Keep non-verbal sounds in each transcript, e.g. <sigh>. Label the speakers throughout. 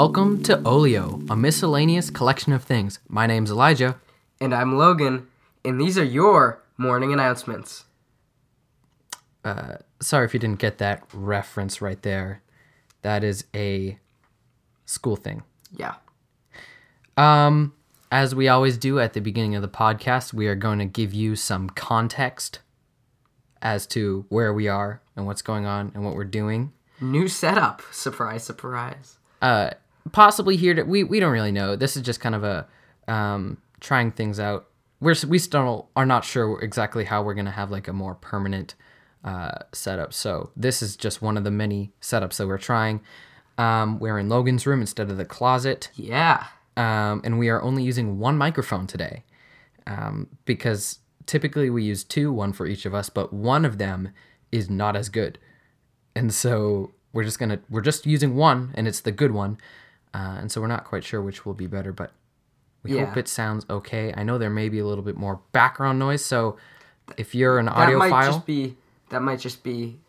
Speaker 1: Welcome to Olio, a miscellaneous collection of things. My name's Elijah.
Speaker 2: And I'm Logan, and these are your morning announcements.
Speaker 1: Uh, sorry if you didn't get that reference right there. That is a school thing.
Speaker 2: Yeah.
Speaker 1: Um, as we always do at the beginning of the podcast, we are going to give you some context as to where we are and what's going on and what we're doing.
Speaker 2: New setup. Surprise, surprise.
Speaker 1: Uh, possibly here to we we don't really know. This is just kind of a um trying things out. We're we still are not sure exactly how we're gonna have like a more permanent uh setup. So this is just one of the many setups that we're trying. Um, we're in Logan's room instead of the closet.
Speaker 2: Yeah.
Speaker 1: um, and we are only using one microphone today um, because typically we use two, one for each of us, but one of them is not as good, and so we're just gonna we're just using one, and it's the good one, uh, and so we're not quite sure which will be better, but we
Speaker 2: Yeah.
Speaker 1: hope it sounds okay. I know there may be a little bit more background noise, so if you're an
Speaker 2: That might just be that might just be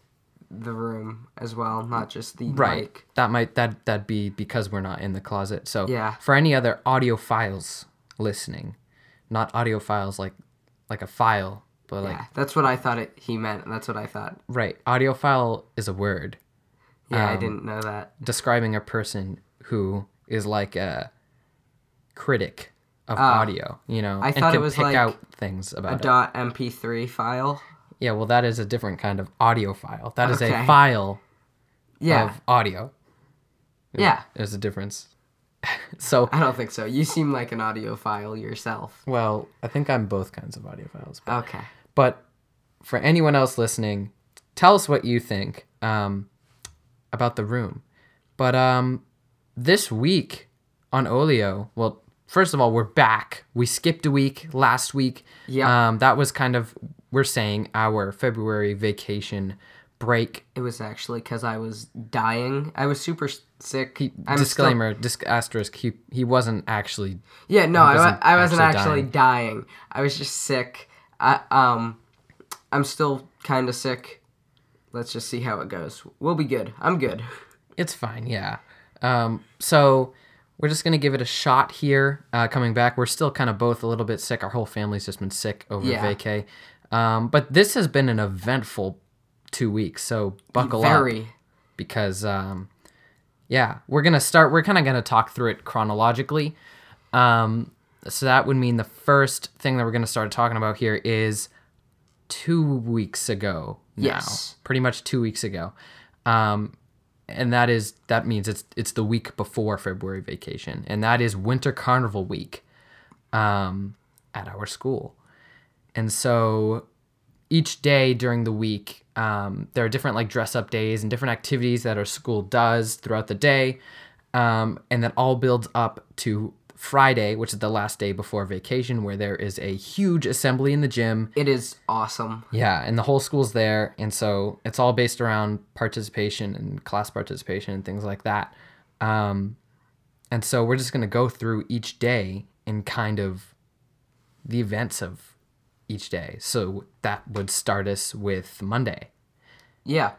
Speaker 2: the room as well, not just the
Speaker 1: right
Speaker 2: mic.
Speaker 1: that might that that'd be because we're not in the closet so
Speaker 2: Yeah.
Speaker 1: for any other audiophiles listening not audiophiles like like a file but like
Speaker 2: yeah, that's what I thought it, he meant. That's what I thought.
Speaker 1: right audiophile is a word
Speaker 2: Yeah, I
Speaker 1: Um,
Speaker 2: didn't know that.
Speaker 1: describing a person who is like a critic of
Speaker 2: Ah.
Speaker 1: audio you know
Speaker 2: I
Speaker 1: and
Speaker 2: thought it was
Speaker 1: pick
Speaker 2: like
Speaker 1: out things
Speaker 2: A
Speaker 1: about it
Speaker 2: dot MP3 file.
Speaker 1: yeah well that is a different kind of audio file that is a file
Speaker 2: Yeah.
Speaker 1: of audio
Speaker 2: yeah.
Speaker 1: there's a difference <laughs> so
Speaker 2: I don't think so. You seem like an audiophile yourself.
Speaker 1: Well, I think I'm both kinds of audiophiles. But,
Speaker 2: Okay.
Speaker 1: but for anyone else listening, tell us what you think um, about the room. But um, this week on Olio, well, first of all, we're back. We skipped a week last week.
Speaker 2: Yeah.
Speaker 1: Um, that was kind of we're saying our February vacation break.
Speaker 2: It was actually because I was dying. I was super sick.
Speaker 1: He,
Speaker 2: I'm still-
Speaker 1: disclaimer, disc, asterisk. He he wasn't actually
Speaker 2: Yeah, no, I,
Speaker 1: wasn't
Speaker 2: wa- I wasn't
Speaker 1: actually
Speaker 2: actually dying. I was just sick. I um, I'm still kind of sick. Let's just see how it goes. We'll be good. I'm good.
Speaker 1: It's fine, yeah. Um, so we're just gonna give it a shot here. Uh, coming back, we're still kind of both a little bit sick. Our whole family's just been sick over
Speaker 2: Yeah.
Speaker 1: vacay. Um, but this has been an eventful two weeks, so buckle up because um, yeah, we're gonna start. We're kind of gonna talk through it chronologically. Um, so that would mean the first thing that we're gonna start talking about here is two weeks ago. Now,
Speaker 2: Yes.
Speaker 1: pretty much two weeks ago. Um, and that is that means it's it's the week before February vacation, and that is Winter Carnival week um, at our school. And so each day during the week, um, there are different like dress up days and different activities that our school does throughout the day, um, and that all builds up to Friday, which is the last day before vacation, where there is a huge assembly in the gym.
Speaker 2: It is awesome.
Speaker 1: Yeah, and the whole school's there, and so it's all based around participation and class participation and things like that. Um, and so we're just gonna go through each day and kind of the events of each day. So that would start us with Monday.
Speaker 2: Yeah.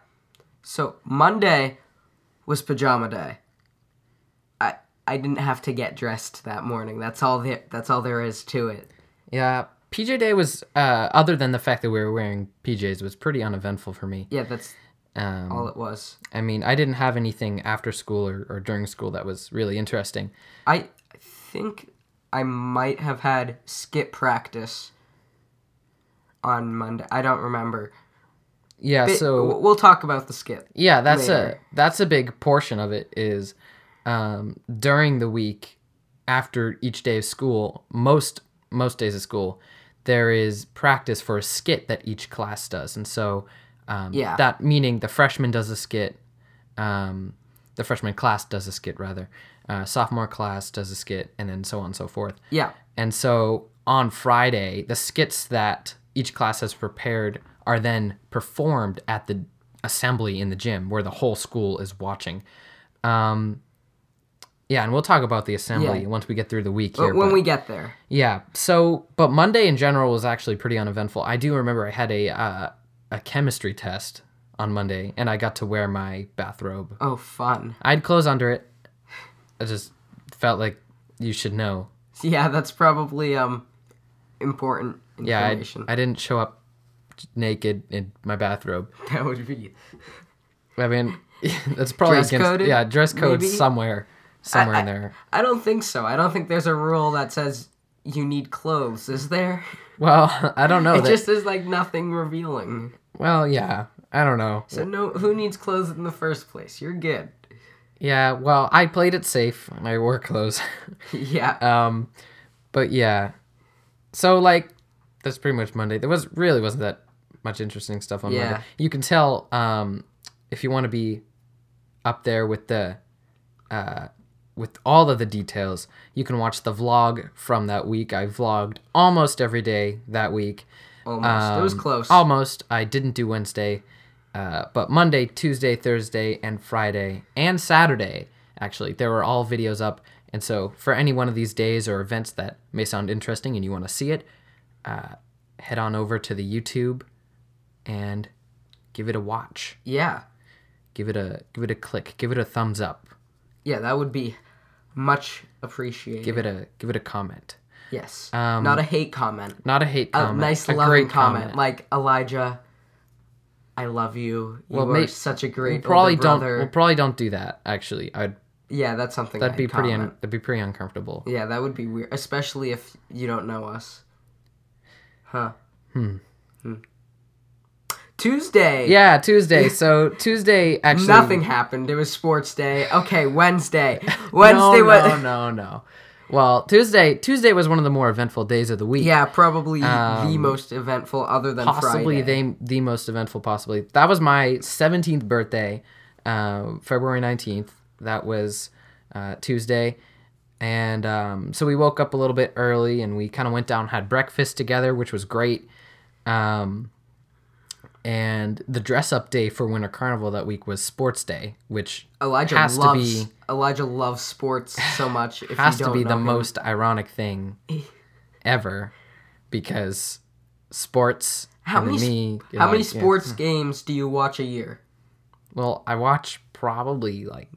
Speaker 2: So Monday was pajama day. I didn't have to get dressed that morning. That's all there. That's all there is to it.
Speaker 1: Yeah, PJ Day was uh, other than the fact that we were wearing PJs was pretty uneventful for me.
Speaker 2: Yeah, that's
Speaker 1: Um,
Speaker 2: all it was.
Speaker 1: I mean, I didn't have anything after school or, or during school that was really interesting.
Speaker 2: I think I might have had skip practice on Monday. I don't remember.
Speaker 1: Yeah,
Speaker 2: Bit-
Speaker 1: so
Speaker 2: we'll talk about the skip.
Speaker 1: Yeah, that's
Speaker 2: later.
Speaker 1: a that's a big portion of it is um, during the week after each day of school, most most days of school, there is practice for a skit that each class does, and so um,
Speaker 2: Yeah.
Speaker 1: that meaning the freshman does a skit, um, the freshman class does a skit rather, uh, sophomore class does a skit, and then so on and so forth.
Speaker 2: Yeah.
Speaker 1: And so on Friday, the skits that each class has prepared are then performed at the assembly in the gym where the whole school is watching. Um, yeah, and we'll talk about the assembly
Speaker 2: Yeah.
Speaker 1: once we get through the week
Speaker 2: But
Speaker 1: here.
Speaker 2: when
Speaker 1: but-
Speaker 2: we get there.
Speaker 1: yeah, so but Monday in general was actually pretty uneventful. I do remember I had a uh, a chemistry test on Monday, and I got to wear my bathrobe.
Speaker 2: Oh, fun.
Speaker 1: I had clothes under it, I just felt like you should know.
Speaker 2: Yeah, that's probably um important information.
Speaker 1: Yeah, I. I didn't show up naked in my bathrobe. <laughs>
Speaker 2: that would be.
Speaker 1: I mean, <laughs> that's probably
Speaker 2: Dress
Speaker 1: against
Speaker 2: coded,
Speaker 1: yeah dress code
Speaker 2: maybe?
Speaker 1: somewhere somewhere
Speaker 2: I-
Speaker 1: in there.
Speaker 2: I don't think so. I don't think there's a rule that says you need clothes. Is there? <laughs>
Speaker 1: Well, I don't know.
Speaker 2: it
Speaker 1: that,
Speaker 2: just is like nothing revealing.
Speaker 1: well, yeah, I don't know.
Speaker 2: So no, who needs clothes in the first place? You're good.
Speaker 1: Yeah, well, I played it safe. I wore clothes. <laughs>
Speaker 2: yeah.
Speaker 1: um, but yeah, so like that's pretty much Monday. There was really wasn't that much interesting stuff on
Speaker 2: Yeah.
Speaker 1: Monday. You can tell um, if you want to be up there with the uh, with all of the details. You can watch the vlog from that week. I vlogged almost every day that week.
Speaker 2: Almost. it was
Speaker 1: Um,
Speaker 2: close.
Speaker 1: Almost. I didn't do Wednesday, uh, but Monday, Tuesday, Thursday, and Friday, and Saturday, actually, there were all videos up. And so, for any one of these days or events that may sound interesting and you want to see it, uh, head on over to the YouTube and give it a watch.
Speaker 2: yeah.
Speaker 1: Give it a give it a click. Give it a thumbs up.
Speaker 2: Yeah, that would be much appreciated.
Speaker 1: Give it a give it a comment.
Speaker 2: yes.
Speaker 1: Um,
Speaker 2: Not a hate comment.
Speaker 1: Not a hate comment.
Speaker 2: A nice
Speaker 1: a
Speaker 2: loving
Speaker 1: great
Speaker 2: comment. Like Elijah. I love you. You
Speaker 1: Well,
Speaker 2: are such a great
Speaker 1: probably
Speaker 2: older
Speaker 1: don't.
Speaker 2: brother.
Speaker 1: We'll probably don't do that. Actually, I'd
Speaker 2: yeah, that's something.
Speaker 1: that'd
Speaker 2: I'd
Speaker 1: be pretty. Un, that'd be pretty uncomfortable.
Speaker 2: Yeah, that would be weird, especially if you don't know us. Huh.
Speaker 1: Hmm.
Speaker 2: Tuesday.
Speaker 1: Yeah, Tuesday. So Tuesday actually
Speaker 2: Nothing happened. It was sports day. Okay, Wednesday. <laughs> Wednesday
Speaker 1: no,
Speaker 2: was
Speaker 1: no, no, no. Well, Tuesday. Tuesday was one of the more eventful days of the week.
Speaker 2: Yeah, probably the
Speaker 1: Um,
Speaker 2: most eventful other than
Speaker 1: possibly
Speaker 2: Friday.
Speaker 1: the the most eventful. Possibly that was my seventeenth birthday, uh, February nineteenth. That was uh, Tuesday, and um, so we woke up a little bit early and we kind of went down, had breakfast together, which was great. Um, and the dress up day for Winter Carnival that week was Sports Day, which
Speaker 2: Elijah
Speaker 1: has to
Speaker 2: loves
Speaker 1: be-
Speaker 2: Elijah loves sports so much. If
Speaker 1: has to be the
Speaker 2: him.
Speaker 1: most ironic thing <laughs> ever because sports
Speaker 2: How many
Speaker 1: me
Speaker 2: How many
Speaker 1: like, yeah.
Speaker 2: sports games do you watch a year?
Speaker 1: well i watch probably like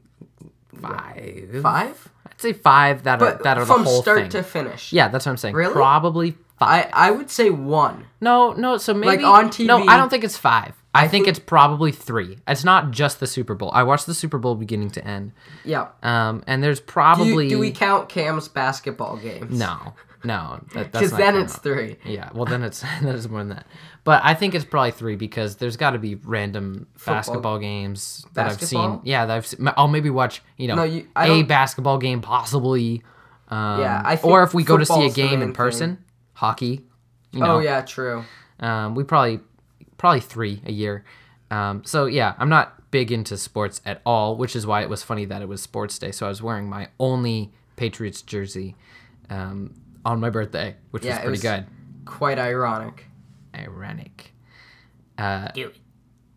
Speaker 1: five
Speaker 2: Five?
Speaker 1: i'd say five that
Speaker 2: But
Speaker 1: are that are
Speaker 2: from
Speaker 1: the whole thing.
Speaker 2: start
Speaker 1: thing
Speaker 2: to finish.
Speaker 1: yeah that's what i'm saying
Speaker 2: Really?
Speaker 1: probably five
Speaker 2: I I would say one.
Speaker 1: no no so maybe
Speaker 2: on TV.
Speaker 1: no i don't think it's five i, think, it's probably three it's not just the super bowl i watched the super bowl beginning to end
Speaker 2: Yeah.
Speaker 1: um and there's
Speaker 2: Do,
Speaker 1: probably
Speaker 2: you, do we count Cam's basketball games?
Speaker 1: no no
Speaker 2: Because <laughs>
Speaker 1: not
Speaker 2: then it's three.
Speaker 1: Yeah, well then it's <laughs> then it's more than that. But I think it's probably three because there's got to be random basketball games that I've seen. Yeah, that I've seen. I'll maybe watch you know
Speaker 2: No, you-
Speaker 1: a basketball game possibly. Um,
Speaker 2: Yeah, I
Speaker 1: or if we go to see a game in
Speaker 2: thing.
Speaker 1: Person, hockey. You know,
Speaker 2: Oh yeah, true.
Speaker 1: um, we probably probably three a year. Um, so yeah, I'm not big into sports at all, which is why it was funny that it was sports day. So I was wearing my only Patriots jersey um, on my birthday, which
Speaker 2: Yeah,
Speaker 1: was
Speaker 2: it
Speaker 1: pretty
Speaker 2: was-
Speaker 1: good.
Speaker 2: Quite ironic.
Speaker 1: ironic. Uh, do it,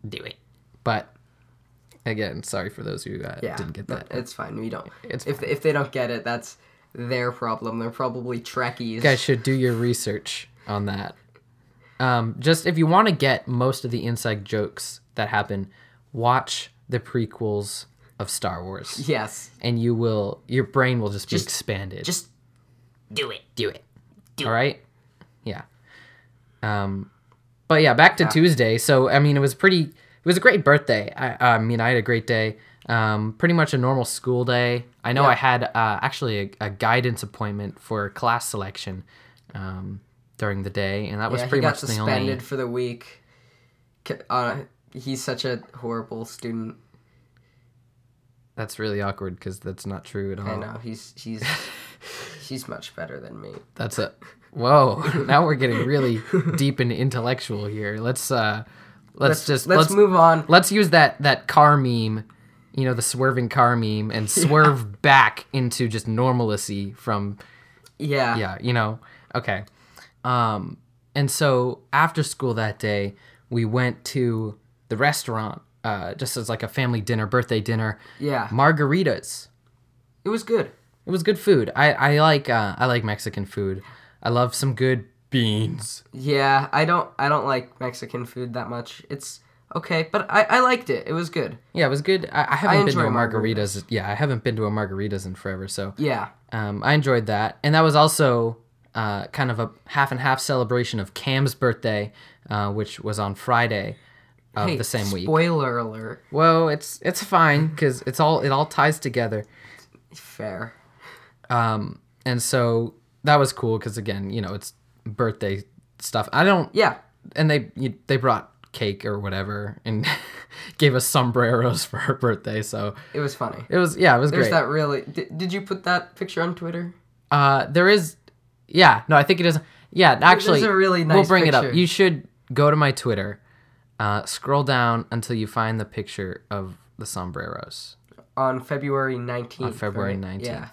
Speaker 1: do it. But again, sorry for those who uh,
Speaker 2: Yeah,
Speaker 1: didn't get
Speaker 2: no,
Speaker 1: that.
Speaker 2: It's fine. We don't.
Speaker 1: It's
Speaker 2: if if they don't get it, that's their problem. They're probably Trekkies.
Speaker 1: You guys should do your research on that. Um, just if you want to get most of the inside jokes that happen, watch the prequels of Star Wars,
Speaker 2: Yes.
Speaker 1: and you will your brain will just be
Speaker 2: Just-
Speaker 1: expanded.
Speaker 2: Just
Speaker 1: do it, do it, all right, yeah. Um, but yeah, back to Tuesday. So I mean, it was pretty. It was a great birthday. I, I mean, I had a great day. Um, pretty much a normal school day. I know
Speaker 2: Yeah.
Speaker 1: I had uh, actually a, a guidance appointment for class selection um, during the day, and that was
Speaker 2: yeah,
Speaker 1: pretty much the only.
Speaker 2: Got suspended for the week. Uh, he's such a horrible student.
Speaker 1: That's really awkward because that's not true at all.
Speaker 2: I know he's he's <laughs> he's much better than me.
Speaker 1: That's a whoa. <laughs> now we're getting really deep and intellectual here. Let's uh, let's, just
Speaker 2: let's,
Speaker 1: let's
Speaker 2: move on.
Speaker 1: let's use that that car meme you know the swerving car meme and swerve back into just normalcy from
Speaker 2: Yeah.
Speaker 1: yeah you know okay um and so after school that day we went to the restaurant uh just as like a family dinner birthday dinner
Speaker 2: Yeah.
Speaker 1: margaritas
Speaker 2: It was good.
Speaker 1: it was good food i i like uh i like mexican food i love some good beans
Speaker 2: Yeah, I don't I don't like Mexican food that much. It's okay, but I, I liked it. It was good.
Speaker 1: Yeah, it was good. I, I haven't been to a
Speaker 2: enjoy
Speaker 1: margaritas. Yeah, I haven't been to a margaritas in forever. So
Speaker 2: Yeah.
Speaker 1: um, I enjoyed that, and that was also uh, kind of a half and half celebration of Cam's birthday, uh, which was on Friday of
Speaker 2: Hey,
Speaker 1: the same week.
Speaker 2: Spoiler alert.
Speaker 1: Well, it's it's fine because it's all it all ties together.
Speaker 2: Fair.
Speaker 1: Um, and so that was cool because again, you know, it's birthday stuff. I don't,
Speaker 2: Yeah.
Speaker 1: and they you, they brought cake or whatever and <laughs> gave us sombreros <laughs> for her birthday. So
Speaker 2: It was funny.
Speaker 1: it was yeah, it was
Speaker 2: There's
Speaker 1: great.
Speaker 2: that really. Did, did you put that picture on Twitter?
Speaker 1: Uh, there is, yeah, no, I think it is. Yeah, actually,
Speaker 2: a really nice we'll
Speaker 1: bring it up. You should go to my Twitter, uh, scroll down until you find the picture of the sombreros.
Speaker 2: On February 19th.
Speaker 1: On February 19th.
Speaker 2: Yeah.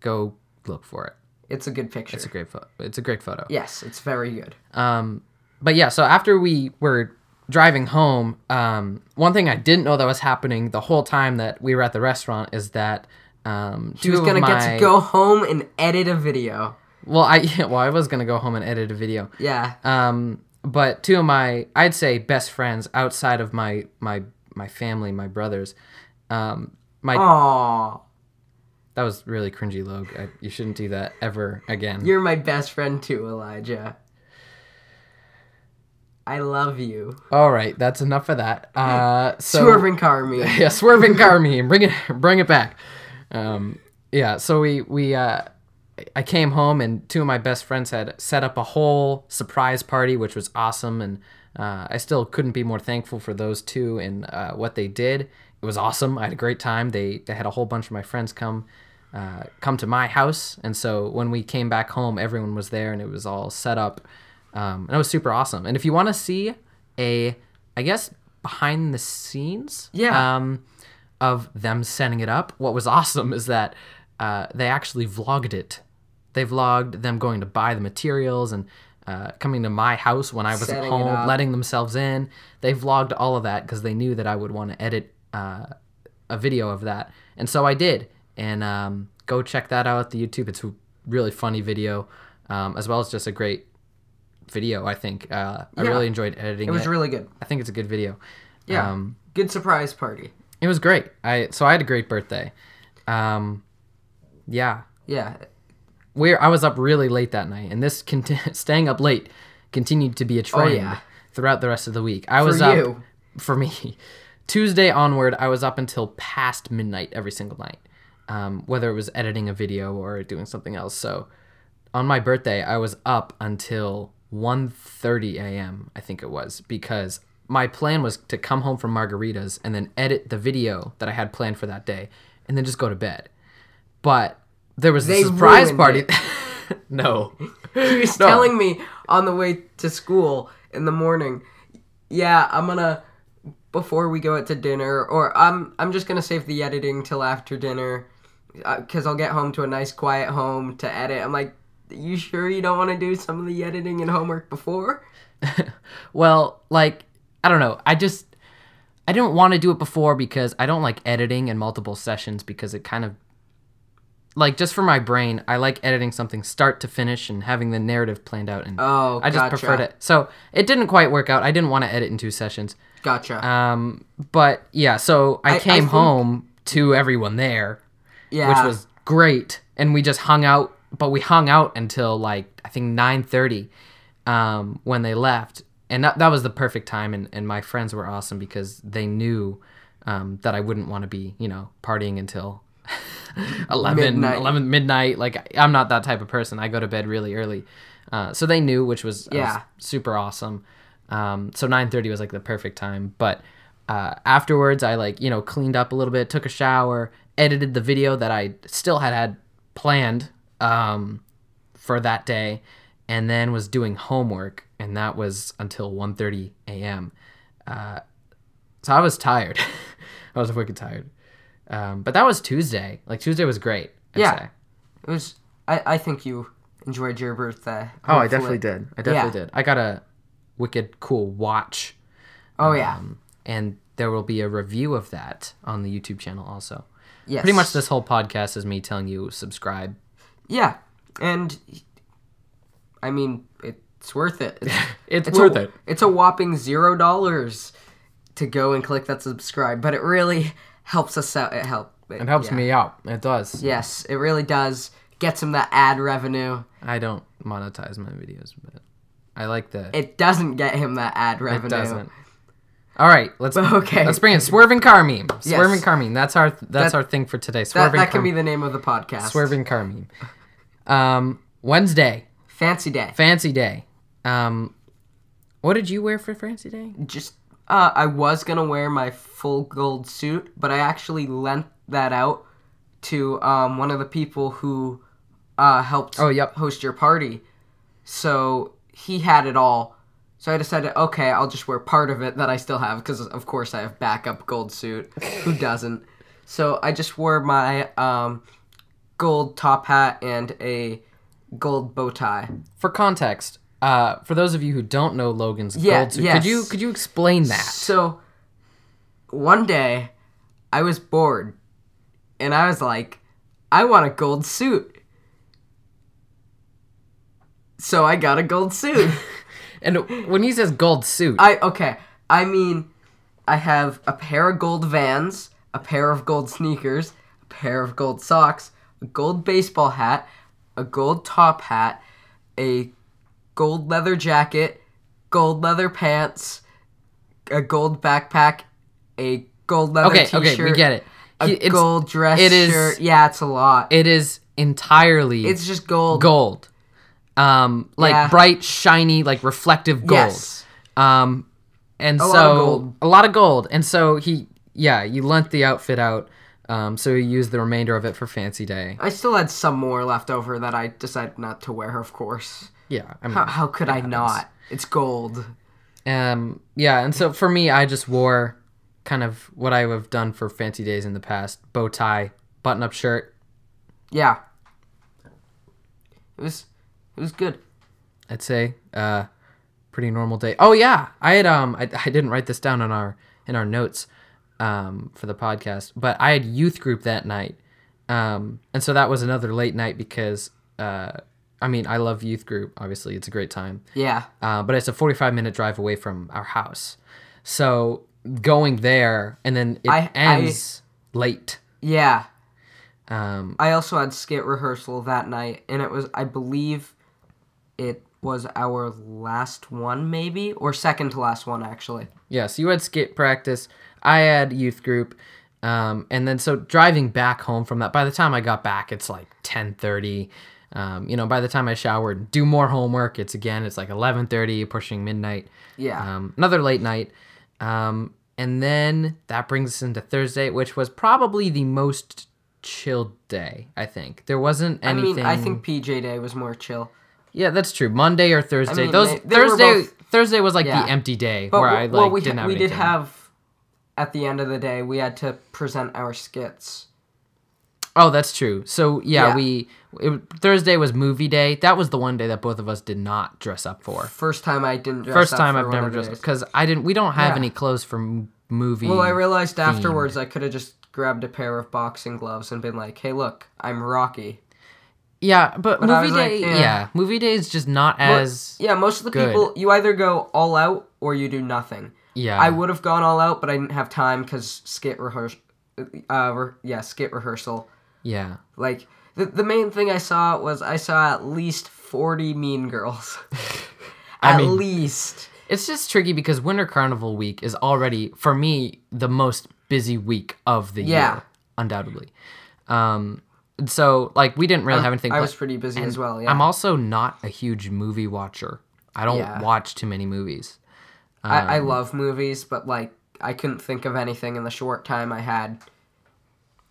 Speaker 1: Go look for it.
Speaker 2: It's a good picture.
Speaker 1: It's a great photo. It's a great photo.
Speaker 2: yes, it's very good.
Speaker 1: Um, but yeah, so after we were driving home, um, one thing I didn't know that was happening the whole time that we were at the restaurant is that um,
Speaker 2: He was gonna
Speaker 1: of
Speaker 2: get to go home and edit a video.
Speaker 1: Well, I <laughs> well I was gonna go home and edit a video.
Speaker 2: Yeah.
Speaker 1: Um, but two of my I'd say best friends outside of my my my family, my brothers. Um, my
Speaker 2: Aww.
Speaker 1: that was really cringy, Logue. I, you shouldn't do that ever again.
Speaker 2: You're my best friend too, Elijah. I love you.
Speaker 1: All right, that's enough of that. <laughs> Uh, so
Speaker 2: Swerving car me. <laughs>
Speaker 1: yeah, swerving car meme. Bring it, bring it back. Um, yeah. So we we uh, I came home and two of my best friends had set up a whole surprise party, which was awesome, and uh, I still couldn't be more thankful for those two and uh, what they did. It was awesome. I had a great time. They they had a whole bunch of my friends come. Uh, come to my house, and so when we came back home, everyone was there, and it was all set up, um, and it was super awesome. And if you want to see a, I guess behind the scenes,
Speaker 2: Yeah.
Speaker 1: um, of them setting it up. What was awesome is that uh, they actually vlogged it. They vlogged them going to buy the materials and uh, coming to my house when I was
Speaker 2: Setting
Speaker 1: at home, letting themselves in. They vlogged all of that because they knew that I would want to edit uh, a video of that, and so I did. And um, go check that out at the YouTube. It's a really funny video, um, as well as just a great video. I think uh, I
Speaker 2: Yeah.
Speaker 1: really enjoyed editing
Speaker 2: It was
Speaker 1: it.
Speaker 2: really good.
Speaker 1: I think it's a good video.
Speaker 2: Yeah.
Speaker 1: Um,
Speaker 2: good surprise party.
Speaker 1: it was great. I so I had a great birthday. Um, yeah,
Speaker 2: Yeah.
Speaker 1: where I was up really late that night, and this conti- <laughs> staying up late continued to be a trend
Speaker 2: Oh, yeah.
Speaker 1: throughout the rest of the week. I was
Speaker 2: For
Speaker 1: up
Speaker 2: you.
Speaker 1: for me <laughs> Tuesday onward. I was up until past midnight every single night, um, whether it was editing a video or doing something else. So on my birthday, I was up until 1.30 a.m. I think it was because my plan was to come home from margaritas and then edit the video that I had planned for that day, and then just go to bed. But there was a surprise party. <laughs> no.
Speaker 2: He was
Speaker 1: No.
Speaker 2: telling me on the way to school in the morning, yeah, I'm gonna before we go out to dinner, or I'm I'm just gonna save the editing till after dinner, uh, because I'll get home to a nice quiet home to edit. I'm like, you sure you don't want to do some of the editing and homework before? <laughs>
Speaker 1: Well, like I don't know. I just I didn't want to do it before because I don't like editing in multiple sessions because it kind of like just for my brain, I like editing something start to finish and having the narrative planned out and
Speaker 2: Oh,
Speaker 1: I just
Speaker 2: gotcha.
Speaker 1: preferred it. So, it didn't quite work out. I didn't want to edit in two sessions.
Speaker 2: Gotcha.
Speaker 1: Um but yeah, so I,
Speaker 2: I- I
Speaker 1: came
Speaker 2: think-
Speaker 1: home to everyone there,
Speaker 2: yeah,
Speaker 1: which was great and we just hung out, but we hung out until like I think 9:30 um, when they left, and that, that was the perfect time. And, and my friends were awesome because they knew um, that I wouldn't want to be, you know, partying until <laughs> 11,
Speaker 2: Midnight.
Speaker 1: 11 midnight. Like I'm not that type of person. I go to bed really early, uh, so they knew, which was,
Speaker 2: Yeah.
Speaker 1: super awesome. Um, so 9:30 was like the perfect time, but. Uh, afterwards, I like you know cleaned up a little bit, took a shower, edited the video that I still had had planned um, for that day, and then was doing homework, and that was until 1.30 a.m. Uh, so I was tired. <laughs> I was wicked tired. Um, but that was Tuesday. Like Tuesday was great. I'd
Speaker 2: Yeah.
Speaker 1: say.
Speaker 2: it was. I I think you enjoyed your birthday.
Speaker 1: Oh, I definitely did. I definitely did. I got a wicked cool watch.
Speaker 2: Oh yeah.
Speaker 1: Um, and there will be a review of that on the YouTube channel also.
Speaker 2: yes.
Speaker 1: Pretty much this whole podcast is me telling you subscribe.
Speaker 2: Yeah, and I mean it's worth it. It's, <laughs>
Speaker 1: It's,
Speaker 2: it's
Speaker 1: worth
Speaker 2: a,
Speaker 1: it.
Speaker 2: It's a whopping zero dollars to go and click that subscribe, but it really helps us out. It help.
Speaker 1: It helps
Speaker 2: yeah.
Speaker 1: me out. It does.
Speaker 2: Yes, it really does. Gets him that ad revenue.
Speaker 1: I don't monetize my videos, but I like that.
Speaker 2: It doesn't get him that ad revenue.
Speaker 1: It doesn't. All right, let's <laughs>
Speaker 2: Okay.
Speaker 1: Let's bring in swerving car meme.
Speaker 2: Yes.
Speaker 1: Swerving car meme. That's our that's
Speaker 2: That-
Speaker 1: our thing for today.
Speaker 2: That,
Speaker 1: Swerving
Speaker 2: that
Speaker 1: car
Speaker 2: can be the name of the podcast.
Speaker 1: swerving car meme. Um, Wednesday,
Speaker 2: Fancy day.
Speaker 1: fancy day. Um, what did you wear for fancy day?
Speaker 2: Just uh, I was gonna wear my full gold suit, but I actually lent that out to um, one of the people who uh, helped
Speaker 1: Oh, yep.
Speaker 2: host your party. So he had it all. So I decided, okay, I'll just wear part of it that I still have because, of course, I have backup gold suit. Who doesn't? So I just wore my um, gold top hat and a gold bow tie.
Speaker 1: For context, uh, for those of you who don't know Logan's
Speaker 2: Yeah,
Speaker 1: gold suit,
Speaker 2: yes.
Speaker 1: could you could you explain that?
Speaker 2: So one day I was bored and I was like, I want a gold suit. So I got a gold suit. <laughs>
Speaker 1: And when he says gold suit,
Speaker 2: I okay. I mean, I have a pair of gold Vans, a pair of gold sneakers, a pair of gold socks, a gold baseball hat, a gold top hat, a gold leather jacket, gold leather pants, a gold backpack, a gold leather
Speaker 1: okay,
Speaker 2: t-shirt,
Speaker 1: okay, we get it.
Speaker 2: a
Speaker 1: He-
Speaker 2: gold dress
Speaker 1: it is-
Speaker 2: shirt. Yeah, it's a lot.
Speaker 1: It is entirely
Speaker 2: it's just gold.
Speaker 1: gold. Um, like
Speaker 2: Yeah.
Speaker 1: bright, shiny, like reflective gold.
Speaker 2: Yes.
Speaker 1: Um, and
Speaker 2: A
Speaker 1: so
Speaker 2: lot of gold.
Speaker 1: a lot of gold. And so he, yeah, you lent the outfit out. Um, so he used the remainder of it for fancy day.
Speaker 2: I still had some more left over that I decided not to wear, of course.
Speaker 1: Yeah, I mean,
Speaker 2: How, how could I not? It's gold.
Speaker 1: um, yeah. And so for me, I just wore kind of what I have done for fancy days in the past: bow tie, button-up shirt.
Speaker 2: Yeah. It was it was good.
Speaker 1: I'd say uh pretty normal day. Oh yeah, I had um I, I didn't write this down in our in our notes um for the podcast, but I had youth group that night. Um and so that was another late night because uh I mean, I love youth group. Obviously, it's a great time.
Speaker 2: Yeah.
Speaker 1: Uh, but it's a 45 minute drive away from our house. So going there and then it
Speaker 2: I- I-
Speaker 1: ends late.
Speaker 2: Yeah.
Speaker 1: Um
Speaker 2: I also had skit rehearsal that night and it was I believe it was our last one maybe or second to last one actually.
Speaker 1: Yeah, so you had skit practice. I had youth group. Um, and then so driving back home from that, by the time I got back, it's like 1030. Um, you know, by the time I showered, do more homework, it's again, it's like 1130, pushing midnight.
Speaker 2: Yeah.
Speaker 1: Um, another late night. Um, and then that brings us into Thursday, which was probably the most chilled day, I think. There wasn't anything.
Speaker 2: I mean, I think PJ Day was more chill.
Speaker 1: Yeah, that's true. Monday or Thursday.
Speaker 2: mean,
Speaker 1: Those
Speaker 2: they- they
Speaker 1: Thursday
Speaker 2: both-
Speaker 1: Thursday was like
Speaker 2: Yeah.
Speaker 1: the empty day
Speaker 2: But
Speaker 1: where
Speaker 2: w-
Speaker 1: I like
Speaker 2: well, we,
Speaker 1: didn't have
Speaker 2: we did have at the end of the day we had to present our skits.
Speaker 1: Oh, that's true. So yeah,
Speaker 2: Yeah.
Speaker 1: we it, Thursday was movie day. That was the one day that both of us did not dress up for.
Speaker 2: First time I didn't dress
Speaker 1: First time I've never dressed up because I didn't. We don't have
Speaker 2: Yeah.
Speaker 1: any clothes for m- movie.
Speaker 2: Well, I realized afterwards I could have just grabbed a pair of boxing gloves and been like, "Hey, look, I'm Rocky."
Speaker 1: yeah, but,
Speaker 2: But
Speaker 1: movie
Speaker 2: was like,
Speaker 1: day.
Speaker 2: yeah.
Speaker 1: yeah. movie day is just not as
Speaker 2: Yeah, most of the
Speaker 1: good.
Speaker 2: people you either go all out or you do nothing.
Speaker 1: Yeah.
Speaker 2: I would have gone all out, but I didn't have time because skit rehearsal. Uh, re- yeah, skit rehearsal.
Speaker 1: yeah.
Speaker 2: Like the the main thing I saw was I saw at least forty Mean Girls. <laughs> At
Speaker 1: mean-
Speaker 2: least.
Speaker 1: It's just tricky because Winter Carnival week is already for me the most busy week of the
Speaker 2: Yeah.
Speaker 1: year, undoubtedly. Um, so like we didn't really have anything.
Speaker 2: I
Speaker 1: pla-
Speaker 2: was pretty busy as well. Yeah.
Speaker 1: I'm also not a huge movie watcher. I don't
Speaker 2: Yeah.
Speaker 1: watch too many movies.
Speaker 2: I, I
Speaker 1: Um,
Speaker 2: love movies, but like I couldn't think of anything in the short time I had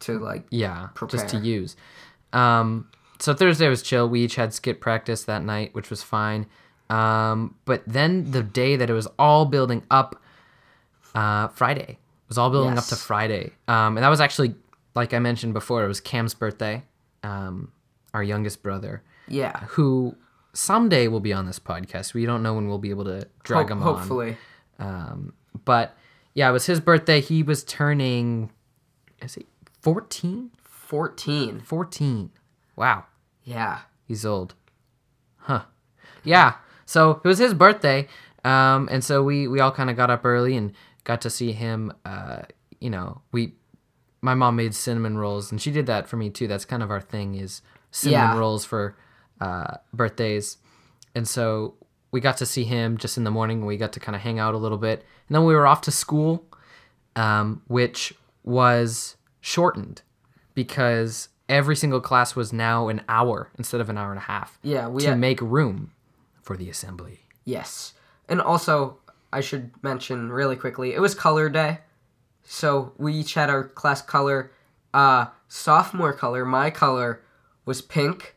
Speaker 2: to like.
Speaker 1: Yeah, prepare. just to use. Um, so Thursday was chill. We each had skit practice that night, which was fine. Um, but then the day that it was all building up, uh, Friday it was all building up to Friday. Um, and that was actually, like I mentioned before, it was Cam's birthday, um, our youngest brother,
Speaker 2: Yeah.
Speaker 1: who someday will be on this podcast. We don't know when we'll be able to drag
Speaker 2: Ho-
Speaker 1: him on.
Speaker 2: hopefully.
Speaker 1: Um, but yeah, it was his birthday. He was turning, is he 14?
Speaker 2: Fourteen.
Speaker 1: 14. Wow.
Speaker 2: Yeah.
Speaker 1: He's old. Huh. Yeah. So it was his birthday. Um, and so we, we all kind of got up early and got to see him. Uh, you know, we, my mom made cinnamon rolls, and she did that for me too. That's kind of our thing is cinnamon
Speaker 2: Yeah.
Speaker 1: rolls for uh, birthdays, and so we got to see him just in the morning. We got to kind of hang out a little bit, and then we were off to school, um, which was shortened because every single class was now an hour instead of an hour and a half
Speaker 2: Yeah, we
Speaker 1: to
Speaker 2: had-
Speaker 1: make room for the assembly.
Speaker 2: Yes. And also, I should mention really quickly, it was color day. So we each had our class color. Uh, sophomore color, my color, was pink.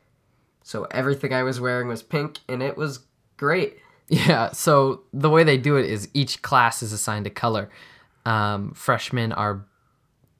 Speaker 2: So everything I was wearing was pink, and it was great.
Speaker 1: Yeah, so the way they do it is each class is assigned a color. Um, freshmen are,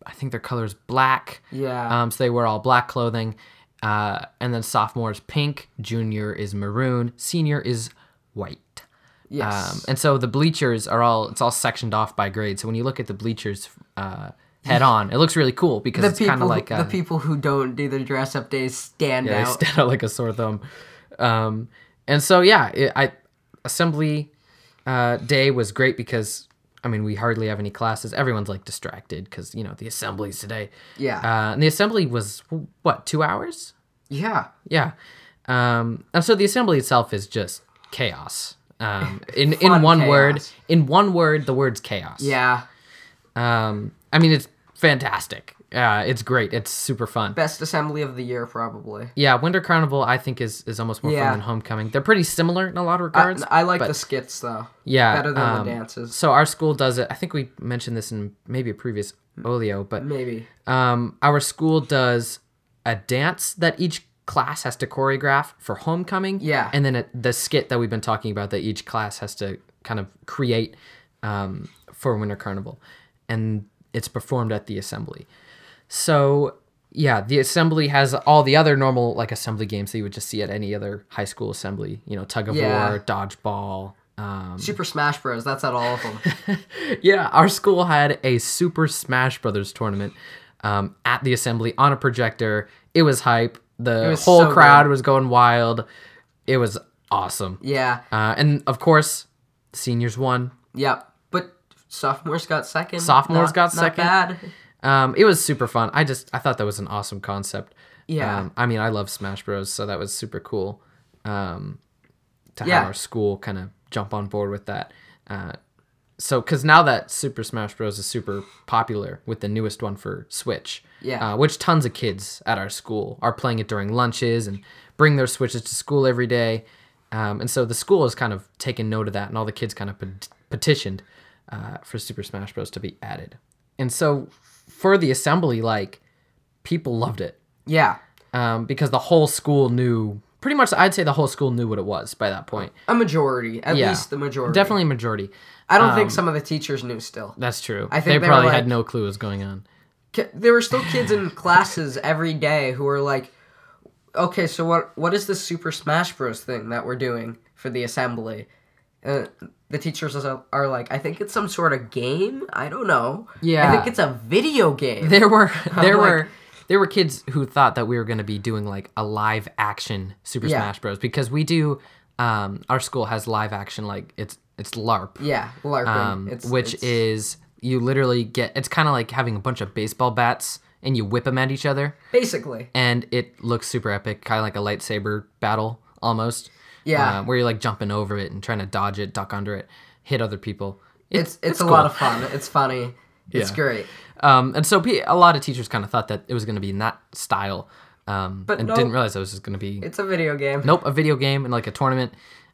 Speaker 1: I think their color is black.
Speaker 2: Yeah.
Speaker 1: Um, so they wear all black clothing. Uh, and then sophomore is pink, junior is maroon, senior is white.
Speaker 2: yes.
Speaker 1: Um, and so the bleachers are all it's all sectioned off by grade. So when you look at the bleachers uh, head on, it looks really cool because
Speaker 2: the
Speaker 1: it's
Speaker 2: people,
Speaker 1: kind of like uh,
Speaker 2: the people who don't do the dress up days stand
Speaker 1: yeah, they
Speaker 2: out.
Speaker 1: stand out like a sore thumb. Um, and so yeah, it, I assembly uh, day was great because I mean we hardly have any classes. Everyone's like distracted because you know the assemblies today.
Speaker 2: yeah.
Speaker 1: Uh, and the assembly was what two hours?
Speaker 2: yeah.
Speaker 1: Yeah. Um, and so the assembly itself is just chaos. Um, in in one
Speaker 2: chaos.
Speaker 1: word, in one word, the word's chaos.
Speaker 2: Yeah.
Speaker 1: Um, I mean, it's fantastic. Uh, it's great. It's super fun.
Speaker 2: Best assembly of the year, probably.
Speaker 1: Yeah, Winter Carnival I think is is almost more
Speaker 2: Yeah.
Speaker 1: fun than Homecoming. They're pretty similar in a lot of
Speaker 2: I,
Speaker 1: regards.
Speaker 2: I like
Speaker 1: but-
Speaker 2: the skits, though.
Speaker 1: yeah,
Speaker 2: better than
Speaker 1: um,
Speaker 2: the dances.
Speaker 1: So our school does it. I think we mentioned this in maybe a previous Olio, but
Speaker 2: Maybe.
Speaker 1: um, our school does a dance that each class has to choreograph for homecoming.
Speaker 2: Yeah.
Speaker 1: and then a, the skit that we've been talking about that each class has to kind of create um, for Winter Carnival, and it's performed at the assembly. So yeah, the assembly has all the other normal like assembly games that you would just see at any other high school assembly. You know, tug of
Speaker 2: Yeah.
Speaker 1: war, dodgeball. Um,
Speaker 2: Super Smash Bros. That's at all of them. <laughs>
Speaker 1: yeah, our school had a Super Smash Brothers tournament um, at the assembly on a projector. It was hype. The
Speaker 2: was
Speaker 1: whole
Speaker 2: so
Speaker 1: crowd
Speaker 2: good.
Speaker 1: was going wild. It was awesome.
Speaker 2: yeah.
Speaker 1: Uh, and of course, seniors won.
Speaker 2: Yep. Sophomores got second.
Speaker 1: Sophomores
Speaker 2: Not-
Speaker 1: got
Speaker 2: not
Speaker 1: second.
Speaker 2: Bad.
Speaker 1: Um, it was super fun. I just I thought that was an awesome concept.
Speaker 2: Yeah.
Speaker 1: Um, I mean, I love Smash Bros, so that was super cool. Um, to
Speaker 2: Yeah.
Speaker 1: have our school kind of jump on board with that. Uh, so, because now that Super Smash Bros is super popular with the newest one for Switch,
Speaker 2: Yeah.
Speaker 1: uh, which tons of kids at our school are playing it during lunches and bring their Switches to school every day. Um, and so the school has kind of taken note of that, and all the kids kind of pet- petitioned uh, for Super Smash Bros to be added. And so for the assembly, like people loved it
Speaker 2: Yeah.
Speaker 1: um, because the whole school knew pretty much. I'd say the whole school knew what it was by that point.
Speaker 2: A majority. At
Speaker 1: Yeah.
Speaker 2: least the majority.
Speaker 1: Definitely a majority.
Speaker 2: I don't think some of the teachers knew still.
Speaker 1: That's true.
Speaker 2: I think
Speaker 1: they
Speaker 2: they
Speaker 1: probably
Speaker 2: like-
Speaker 1: had no clue what was going on.
Speaker 2: There were still kids in classes every day who were like, okay, so what what is this Super Smash Bros. thing that we're doing for the assembly? Uh, the teachers are are like, I think it's some sort of game. I don't know.
Speaker 1: Yeah, I
Speaker 2: think it's a video game.
Speaker 1: There were <laughs> there were there were kids who thought that we were going to be doing like a live action Super
Speaker 2: Yeah.
Speaker 1: Smash Bros because we do. Um, our school has live action like it's it's LARP,
Speaker 2: yeah, LARPing.
Speaker 1: um,
Speaker 2: it's,
Speaker 1: which
Speaker 2: it's-
Speaker 1: is you literally get it's kind of like having a bunch of baseball bats and you whip them at each other
Speaker 2: basically
Speaker 1: and it looks super epic, kind of like a lightsaber battle almost.
Speaker 2: Yeah.
Speaker 1: uh, where you're like jumping over it and trying to dodge it, duck under it, hit other people.
Speaker 2: it's it's, a
Speaker 1: cool.
Speaker 2: lot of fun. It's funny. <laughs> It's
Speaker 1: Yeah.
Speaker 2: great.
Speaker 1: Um, and so a lot of teachers kind of thought that it was going to be in that style, um,
Speaker 2: But
Speaker 1: and
Speaker 2: no.
Speaker 1: didn't realize it was just going to be
Speaker 2: It's a video game.
Speaker 1: nope a video game and like a tournament.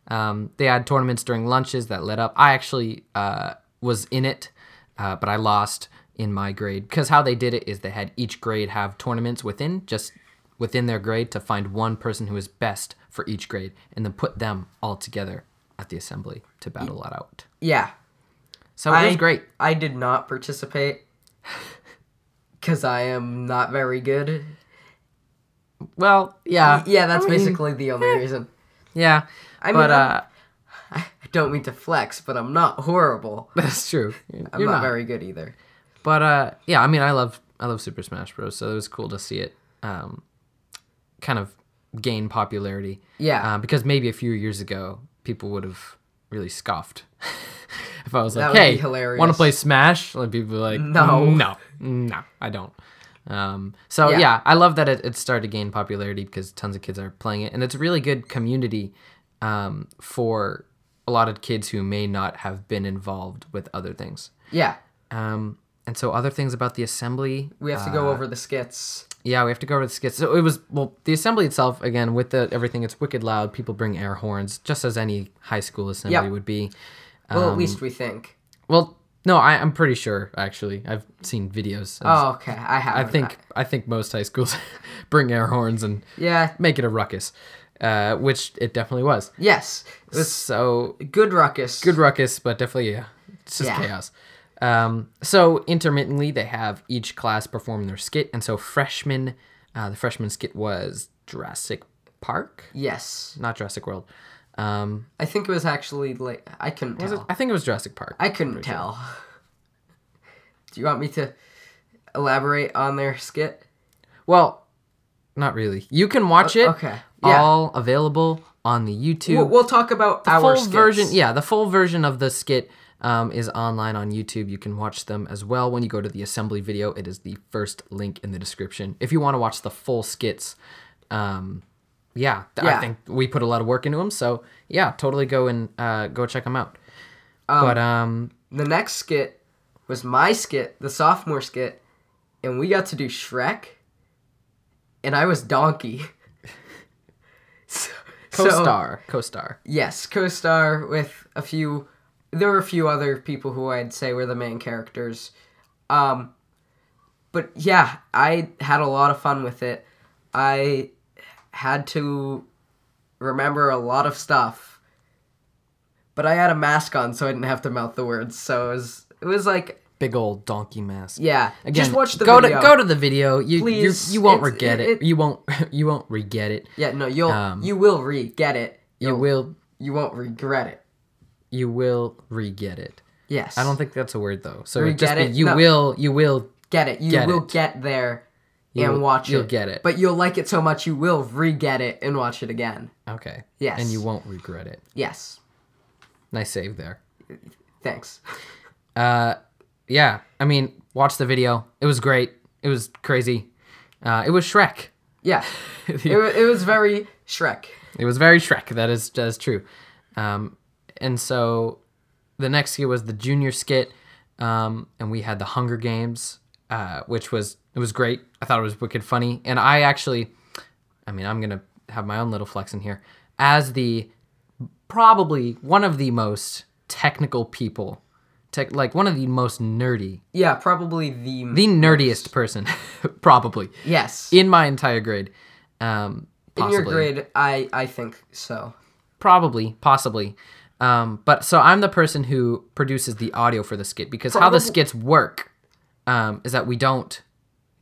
Speaker 1: Um, they had tournaments during lunches that lit up. I actually uh, was in it, uh, but I lost in my grade because how they did it is they had each grade have tournaments within just within their grade to find one person who is best for each grade and then put them all together at the assembly to battle it out.
Speaker 2: Yeah,
Speaker 1: So it was great.
Speaker 2: I did not participate <laughs> because I am not very good.
Speaker 1: Well, yeah,
Speaker 2: Yeah, that's
Speaker 1: I mean,
Speaker 2: basically the only reason.
Speaker 1: yeah.
Speaker 2: I mean, I'm-
Speaker 1: uh, <laughs>
Speaker 2: I don't mean to flex, but I'm not horrible. <laughs>
Speaker 1: that's true.
Speaker 2: I'm
Speaker 1: You're
Speaker 2: not,
Speaker 1: not.
Speaker 2: very good either.
Speaker 1: But uh, yeah, I mean, I love I love Super Smash Bros. So it was cool to see it um, kind of gain popularity.
Speaker 2: Yeah.
Speaker 1: Uh, because maybe a few years ago, people would have really scoffed <laughs> if I was like, "Hey, want to play Smash?" Like people be like,
Speaker 2: No.
Speaker 1: no, no, I don't." Um, so
Speaker 2: Yeah.
Speaker 1: yeah. I love that it, it started to gain popularity because tons of kids are playing it, and it's a really good community um, for a lot of kids who may not have been involved with other things.
Speaker 2: Yeah,
Speaker 1: Um, and so other things about the assembly.
Speaker 2: we have to go over the skits.
Speaker 1: Yeah, we have to go over the skits. So it was well, the assembly itself again with the everything. It's wicked loud. People bring air horns, just as any high school assembly
Speaker 2: Yep.
Speaker 1: would be.
Speaker 2: Well,
Speaker 1: Um,
Speaker 2: at least we think.
Speaker 1: Well, no, I, I'm pretty sure actually. I've seen videos. of-
Speaker 2: Oh, okay. I have.
Speaker 1: I think I think most high schools <laughs> bring air horns and
Speaker 2: Yeah.
Speaker 1: make it a ruckus, uh, which it definitely was.
Speaker 2: Yes. It was
Speaker 1: So
Speaker 2: good ruckus.
Speaker 1: good ruckus, but definitely yeah, it's just
Speaker 2: Yeah.
Speaker 1: chaos. Um, so intermittently, they have each class perform their skit, and so freshman, uh, the freshman skit was Jurassic Park,
Speaker 2: Yes.
Speaker 1: not Jurassic World. Um,
Speaker 2: I think it was actually like I couldn't
Speaker 1: was it?
Speaker 2: tell.
Speaker 1: I think it was Jurassic Park.
Speaker 2: I couldn't tell. <laughs> Do you want me to elaborate on their skit?
Speaker 1: well, not really. You can watch it.
Speaker 2: okay. Yeah.
Speaker 1: All available on the YouTube.
Speaker 2: We'll, we'll talk about
Speaker 1: the
Speaker 2: our
Speaker 1: full
Speaker 2: skits.
Speaker 1: version yeah the full version of the skit um, is online on youtube you can watch them as well when you go to the assembly video it is the first link in the description if you want to watch the full skits um, yeah,
Speaker 2: Yeah.
Speaker 1: i think we put a lot of work into them so yeah totally go and uh, go check them out but um
Speaker 2: The next skit was my skit, the sophomore skit, and we got to do Shrek, and I was Donkey. <laughs> so, so-
Speaker 1: co-star co-star
Speaker 2: yes, co-star with a few. There were a few other people who I'd say were the main characters. Um, but yeah, I had a lot of fun with it. I had to remember a lot of stuff, but I had a mask on, so I didn't have to mouth the words. So it was it was like
Speaker 1: big old donkey mask
Speaker 2: yeah.
Speaker 1: Again,
Speaker 2: just watch the
Speaker 1: go
Speaker 2: video.
Speaker 1: to go to the video you
Speaker 2: Please,
Speaker 1: you, you won't regret it,
Speaker 2: it-
Speaker 1: you won't <laughs> you won't regret it
Speaker 2: yeah, no, you'll
Speaker 1: um,
Speaker 2: you will re get it.
Speaker 1: you
Speaker 2: You'll-
Speaker 1: will
Speaker 2: you won't regret it.
Speaker 1: You will re-get it
Speaker 2: Yes,
Speaker 1: I don't think that's a word though. So it just be,
Speaker 2: it?
Speaker 1: you
Speaker 2: No.
Speaker 1: will you will
Speaker 2: get it. You
Speaker 1: Get
Speaker 2: will
Speaker 1: it.
Speaker 2: get there and watch it.
Speaker 1: you'll get it.
Speaker 2: But you'll like it so much you will re-get it and watch it again.
Speaker 1: okay.
Speaker 2: Yes.
Speaker 1: And you won't regret it.
Speaker 2: Yes.
Speaker 1: Nice save there.
Speaker 2: Thanks.
Speaker 1: Uh, yeah. I mean, watch the video. It was great. It was crazy. Uh, it was Shrek.
Speaker 2: Yeah. <laughs> it, it was very Shrek.
Speaker 1: It was very Shrek. That is that is true. Um, and so the next skit was the junior skit, um, and we had the Hunger Games, uh, which was it was great. I thought it was wicked funny, and I actually, I mean, I'm gonna have my own little flex in here as the probably one of the most technical people, tech like one of the most nerdy,
Speaker 2: Yeah, probably the,
Speaker 1: the nerdiest person, <laughs> probably
Speaker 2: yes.
Speaker 1: in my entire grade. Um,
Speaker 2: In your grade, I I think so.
Speaker 1: Probably, possibly. Um, but so I'm the person who produces the audio for the skit because how the skits work um, is that we don't.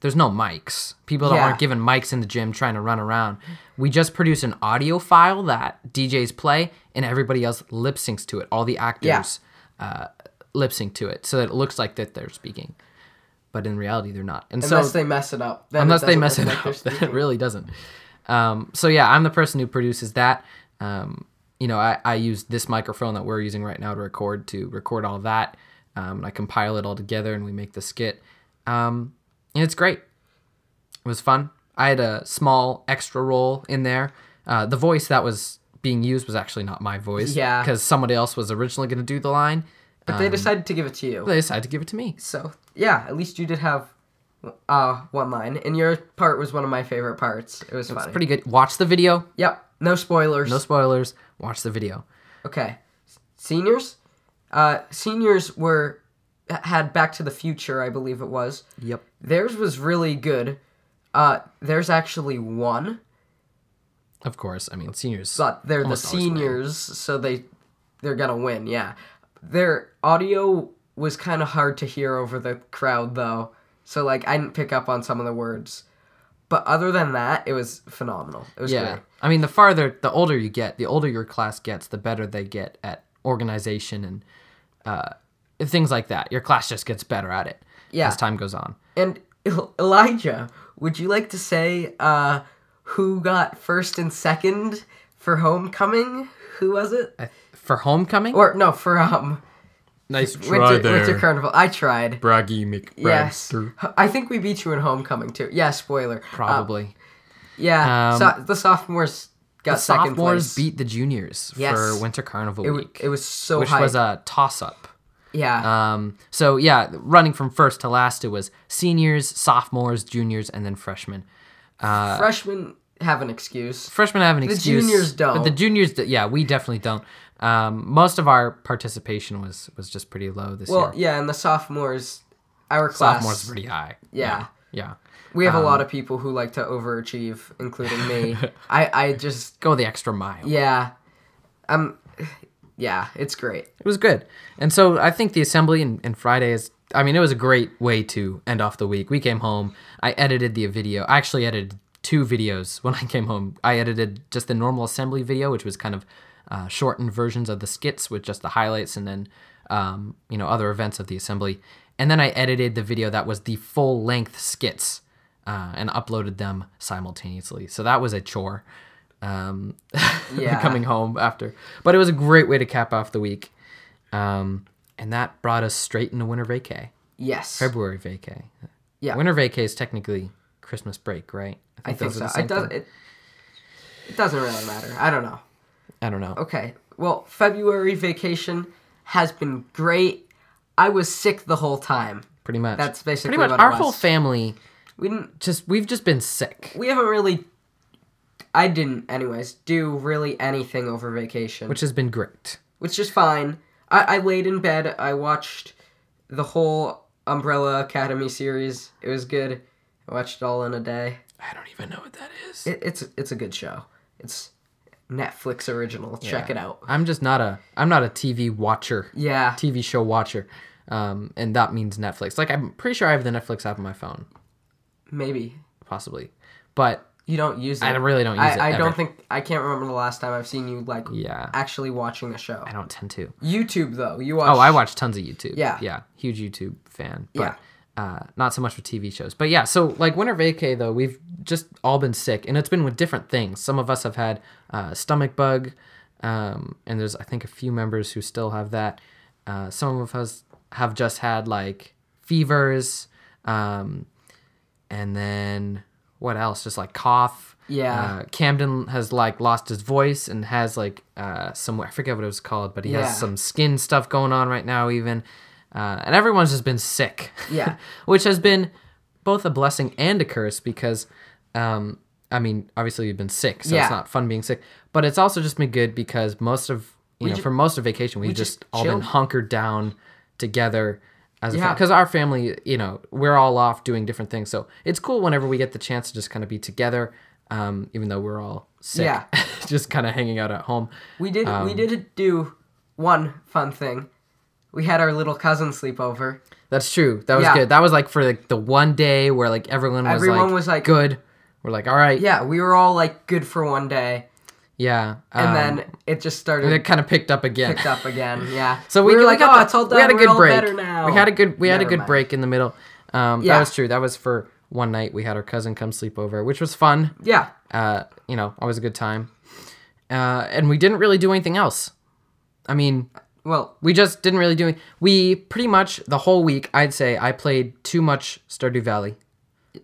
Speaker 1: There's no mics. People
Speaker 2: Yeah.
Speaker 1: aren't given mics in the gym trying to run around. We just produce an audio file that DJs play and everybody else lip syncs to it. All the actors uh, lip sync to it so that it looks like that they're speaking, but in reality they're not. And
Speaker 2: Unless
Speaker 1: so
Speaker 2: they mess it up.
Speaker 1: Unless they mess it
Speaker 2: like
Speaker 1: up, <laughs> then it really doesn't. Um, so yeah, I'm the person who produces that. Um, you know, I, I use this microphone that we're using right now to record to record all that. Um, and I compile it all together and we make the skit. Um, and it's great. It was fun. I had a small extra role in there. Uh, the voice that was being used was actually not my voice.
Speaker 2: Yeah.
Speaker 1: Because somebody else was originally going to do the line.
Speaker 2: But they decided to give it to you.
Speaker 1: They decided to give it to me.
Speaker 2: So yeah, at least you did have uh one line, and your part was one of my favorite parts. It was
Speaker 1: It's
Speaker 2: funny.
Speaker 1: pretty good. Watch the video.
Speaker 2: Yep. No spoilers.
Speaker 1: No spoilers. Watch the video.
Speaker 2: Okay. Seniors? Uh seniors were had Back to the Future, I believe it was.
Speaker 1: Yep.
Speaker 2: Theirs was really good. Uh there's actually one,
Speaker 1: Of course. I mean, seniors.
Speaker 2: but they're the
Speaker 1: almost always win.
Speaker 2: seniors, so they they're to win, yeah. Their audio was kind of hard to hear over the crowd though. So like I didn't pick up on some of the words. But other than that, it was phenomenal. It was
Speaker 1: Yeah.
Speaker 2: great.
Speaker 1: I mean, the farther, the older you get, the older your class gets, the better they get at organization and uh, things like that. Your class just gets better at it
Speaker 2: Yeah.
Speaker 1: as time goes on.
Speaker 2: And <laughs> Elijah, would you like to say uh, who got first and second for homecoming? Who was it?
Speaker 1: I, for homecoming,
Speaker 2: Or no, for um,
Speaker 1: Nice try
Speaker 2: Winter, Winter Carnival. I tried.
Speaker 1: Braggy McBragster.
Speaker 2: Yes. I think we beat you in Homecoming too. Yeah, spoiler. Uh,
Speaker 1: Probably.
Speaker 2: yeah.
Speaker 1: Um,
Speaker 2: so, the sophomores got
Speaker 1: the
Speaker 2: second
Speaker 1: sophomores
Speaker 2: place.
Speaker 1: beat the juniors
Speaker 2: Yes.
Speaker 1: for Winter Carnival
Speaker 2: it,
Speaker 1: week,
Speaker 2: it was so
Speaker 1: which
Speaker 2: hype.
Speaker 1: was a toss up.
Speaker 2: yeah.
Speaker 1: Um, so yeah, running from first to last, it was seniors, sophomores, juniors, and then freshmen. Uh,
Speaker 2: Freshmen have an excuse.
Speaker 1: freshmen have an
Speaker 2: The
Speaker 1: excuse.
Speaker 2: juniors
Speaker 1: but the
Speaker 2: don't.
Speaker 1: juniors, yeah, we definitely don't. Um, most of our participation was was just pretty low this
Speaker 2: Well,
Speaker 1: year.
Speaker 2: Well, yeah, and the sophomores, our class.
Speaker 1: Sophomores pretty high.
Speaker 2: Yeah.
Speaker 1: yeah.
Speaker 2: We have a
Speaker 1: Um,
Speaker 2: lot of people who like to overachieve, including me. <laughs> I, I just,
Speaker 1: Go the extra mile.
Speaker 2: yeah. Um, yeah, it's great.
Speaker 1: It was good. And so I think the assembly and, and Friday is, I mean, it was a great way to end off the week. We came home. I edited the video. I actually edited two videos when I came home. I edited just the normal assembly video, which was kind of uh, shortened versions of the skits with just the highlights and then, um, you know, other events of the assembly. And then I edited the video that was the full length skits uh, and uploaded them simultaneously. So that was a chore. Um, <laughs>
Speaker 2: Yeah.
Speaker 1: coming home after. But it was a great way to cap off the week. Um, and that brought us straight into winter vacay,
Speaker 2: Yes.
Speaker 1: February vacay.
Speaker 2: Yeah.
Speaker 1: Winter vacay is technically Christmas break, right?
Speaker 2: I think so.
Speaker 1: are the same
Speaker 2: It does. It, it doesn't really matter. I don't know.
Speaker 1: I don't know.
Speaker 2: Okay. Well, February vacation has been great. I was sick the whole time.
Speaker 1: Pretty much.
Speaker 2: That's basically
Speaker 1: pretty much our whole family.
Speaker 2: We didn't.
Speaker 1: Just we've just been sick.
Speaker 2: We haven't really. I didn't, anyways, do really anything over vacation,
Speaker 1: which has been great.
Speaker 2: which is fine. I, I laid in bed. I watched the whole Umbrella Academy series. It was good. I watched it all in a day.
Speaker 1: I don't even know what that is.
Speaker 2: It, it's it's a good show. It's Netflix original. Check it out.
Speaker 1: I'm just not a I'm not a TV watcher,
Speaker 2: Yeah.
Speaker 1: TV show watcher, um, and that means Netflix. Like I'm pretty sure I have the Netflix app on my phone,
Speaker 2: Maybe
Speaker 1: possibly, but
Speaker 2: you don't use it.
Speaker 1: I really don't use
Speaker 2: I,
Speaker 1: it.
Speaker 2: I
Speaker 1: ever.
Speaker 2: don't think I can't remember the last time I've seen you like
Speaker 1: Yeah,
Speaker 2: actually watching a show.
Speaker 1: I don't tend to.
Speaker 2: YouTube though, you watch.
Speaker 1: Oh, I watch tons of YouTube.
Speaker 2: Yeah.
Speaker 1: yeah, huge YouTube fan. But uh, not so much with TV shows. But yeah, so like winter vacay though, we've just all been sick, and it's been with different things. Some of us have had uh, stomach bug, um, and there's I think a few members who still have that. Uh, some of us have just had like fevers, um, and then what else? Just like cough.
Speaker 2: Yeah.
Speaker 1: Uh, Camden has like lost his voice and has like uh, some I forget what it was called, but he
Speaker 2: Yeah.
Speaker 1: has some skin stuff going on right now even, uh, and everyone's just been sick.
Speaker 2: Yeah. <laughs>
Speaker 1: which has been both a blessing and a curse because, um, I mean, obviously you've been sick, so
Speaker 2: Yeah.
Speaker 1: it's not fun being sick, but it's also just been good because most of you know
Speaker 2: ju-
Speaker 1: for most of vacation we've
Speaker 2: just
Speaker 1: just, all been hunkered down together. As
Speaker 2: Yeah.
Speaker 1: because our family, you know, we're all off doing different things, so it's cool whenever we get the chance to just kind of be together, um, even though we're all sick,
Speaker 2: Yeah. <laughs>
Speaker 1: just kind of hanging out at home.
Speaker 2: We did
Speaker 1: Um,
Speaker 2: we did do one fun thing. We had our little cousin sleepover.
Speaker 1: That's true. That was
Speaker 2: Yeah.
Speaker 1: good. That was like for like the one day where like everyone was
Speaker 2: Everyone
Speaker 1: like
Speaker 2: was like-
Speaker 1: good. We're like, all right,
Speaker 2: Yeah, we were all like good for one day,
Speaker 1: yeah.
Speaker 2: and
Speaker 1: um,
Speaker 2: then it just started
Speaker 1: and it kind of picked up again.
Speaker 2: picked up again. <laughs> Yeah.
Speaker 1: So we,
Speaker 2: were like, oh,
Speaker 1: the-
Speaker 2: it's all done.
Speaker 1: We had a
Speaker 2: We're
Speaker 1: good
Speaker 2: all
Speaker 1: break.
Speaker 2: better now.
Speaker 1: We had a good we had a good
Speaker 2: mind.
Speaker 1: break in the middle. Um,
Speaker 2: Yeah.
Speaker 1: That was true. That was for one night. We had our cousin come sleep over, which was fun.
Speaker 2: Yeah.
Speaker 1: Uh, you know, always a good time. Uh, and we didn't really do anything else. I mean,
Speaker 2: Well,
Speaker 1: we just didn't really do. We pretty much the whole week. I'd say I played too much Stardew Valley.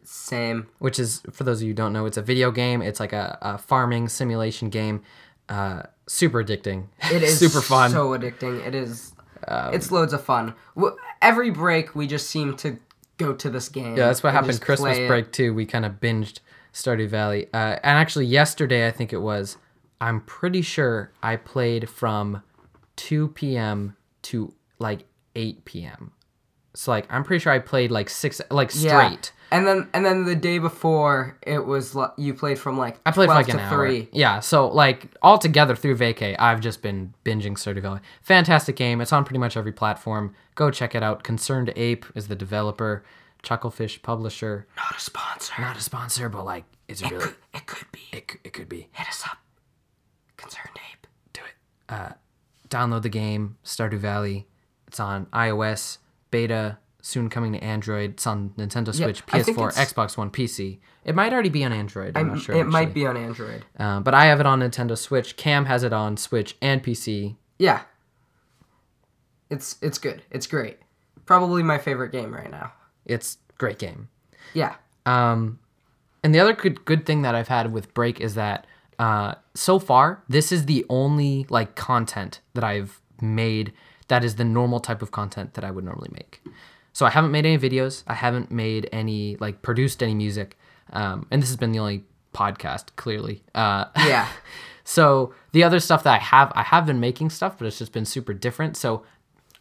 Speaker 2: same.
Speaker 1: which is for those of you who don't know it's a video game it's like a, a farming simulation game uh, super addicting
Speaker 2: It <laughs> is
Speaker 1: super fun Um,
Speaker 2: So addicting. It is. it's loads of fun. Every break, we just seem to go to this game.
Speaker 1: yeah that's what happened christmas
Speaker 2: play it.
Speaker 1: break too we kind of binged stardew valley uh, and actually yesterday i think it was i'm pretty sure i played from 2 p.m to like 8 p.m so like i'm pretty sure i played like six like straight
Speaker 2: Yeah. And then and then the day before, it was li- you played from like
Speaker 1: I played for like an
Speaker 2: to
Speaker 1: hour.
Speaker 2: 3.
Speaker 1: Yeah, so like all together through vacay, I've just been binging Stardew Valley. Fantastic game. It's on pretty much every platform. Go check it out. ConcernedApe is the developer. Chucklefish publisher.
Speaker 2: Not a sponsor.
Speaker 1: Not a sponsor, but like it's really
Speaker 2: Could- it could be.
Speaker 1: it, it could be.
Speaker 2: Hit us up. Concerned ape.
Speaker 1: Do it. Uh, download the game Stardew Valley. It's on iOS beta. Soon coming to Android. It's on Nintendo Switch,
Speaker 2: think
Speaker 1: PS4, Xbox One, PC. It might already be on Android. I'm,
Speaker 2: I'm-
Speaker 1: not sure.
Speaker 2: it might be on Android.
Speaker 1: Um, but I have it on Nintendo Switch. Cam has it on Switch and PC.
Speaker 2: Yeah. It's it's good. It's great. Probably my favorite game right now.
Speaker 1: It's great game.
Speaker 2: Yeah.
Speaker 1: Um, and the other good good thing that I've had with Break is that uh, so far this is the only like content that I've made that is the normal type of content that I would normally make. So I haven't made any videos. I haven't made any like produced any music. Um, and this has been the only podcast clearly. Uh, <laughs>
Speaker 2: Yeah.
Speaker 1: so the other stuff that I have, I have been making stuff, but it's just been super different. So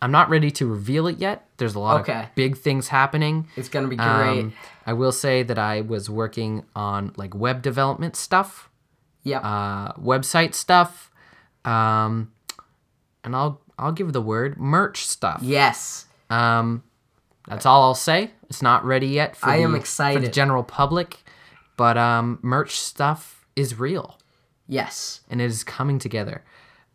Speaker 1: I'm not ready to reveal it yet. There's a lot
Speaker 2: Okay.
Speaker 1: of big things happening.
Speaker 2: It's gonna be great.
Speaker 1: Um, I will say that I was working on like web development stuff,
Speaker 2: yep.
Speaker 1: uh, website stuff, um, and I'll I'll give the word merch stuff.
Speaker 2: yes.
Speaker 1: Um, that's all I'll say. It's not ready yet for
Speaker 2: I
Speaker 1: the,
Speaker 2: am
Speaker 1: for the general public, but um, merch stuff is real
Speaker 2: Yes.
Speaker 1: and it is coming together.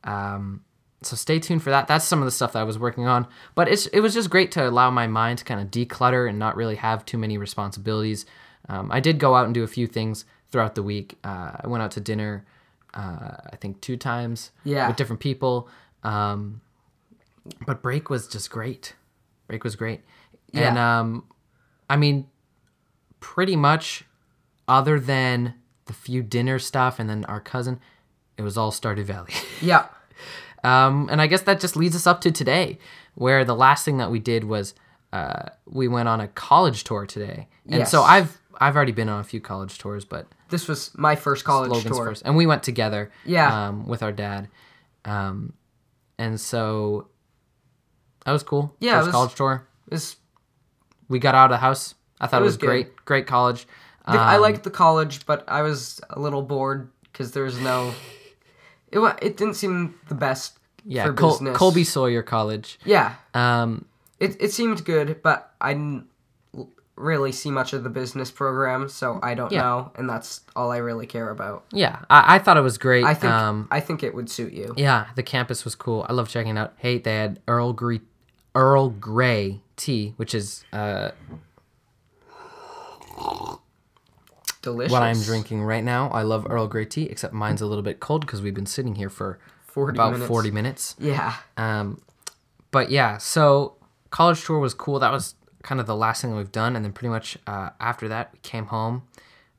Speaker 1: Um, so stay tuned for that. That's some of the stuff that I was working on. But it's it was just great to allow my mind to kind of declutter and not really have too many responsibilities. Um, I did go out and do a few things throughout the week. Uh, I went out to dinner, uh, I think two times
Speaker 2: Yeah.
Speaker 1: with different people. Um, but break was just great. Break was great. And um, I mean, pretty much, other than the few dinner stuff and then our cousin, it was all Stardew Valley. <laughs>
Speaker 2: yeah.
Speaker 1: um, and I guess that just leads us up to today, where the last thing that we did was uh, we went on a college tour today. And so I've I've already been on a few college tours, but
Speaker 2: This was my first college
Speaker 1: Logan's
Speaker 2: tour.
Speaker 1: first, and we went together.
Speaker 2: Yeah.
Speaker 1: Um, with our dad, um, and so that was cool.
Speaker 2: Yeah, it
Speaker 1: First
Speaker 2: was-
Speaker 1: college tour.
Speaker 2: This
Speaker 1: We got out of the house. I thought
Speaker 2: It
Speaker 1: it was,
Speaker 2: was
Speaker 1: great. Great college.
Speaker 2: The- I
Speaker 1: Um,
Speaker 2: liked the college, but I was a little bored because there was no. It it didn't seem the best
Speaker 1: yeah,
Speaker 2: for
Speaker 1: Col-
Speaker 2: business.
Speaker 1: Colby Sawyer College.
Speaker 2: Yeah,
Speaker 1: Um,
Speaker 2: it it seemed good, but I really see much of the business program, so I don't
Speaker 1: Yeah.
Speaker 2: know, and that's all I really care about.
Speaker 1: yeah, I, I thought it was great.
Speaker 2: I think
Speaker 1: Um,
Speaker 2: I think it would suit you.
Speaker 1: yeah, the campus was cool. I love checking it out. Hey, they had Earl Grey, Earl Grey tea, which is uh,
Speaker 2: Delicious.
Speaker 1: what I'm drinking right now. I love Earl Grey tea, except mine's a little bit cold because we've been sitting here for
Speaker 2: 40
Speaker 1: about
Speaker 2: minutes.
Speaker 1: 40 minutes.
Speaker 2: Yeah.
Speaker 1: Um, but yeah, so college tour was cool. That was kind of the last thing we've done, and then pretty much uh, after that, we came home,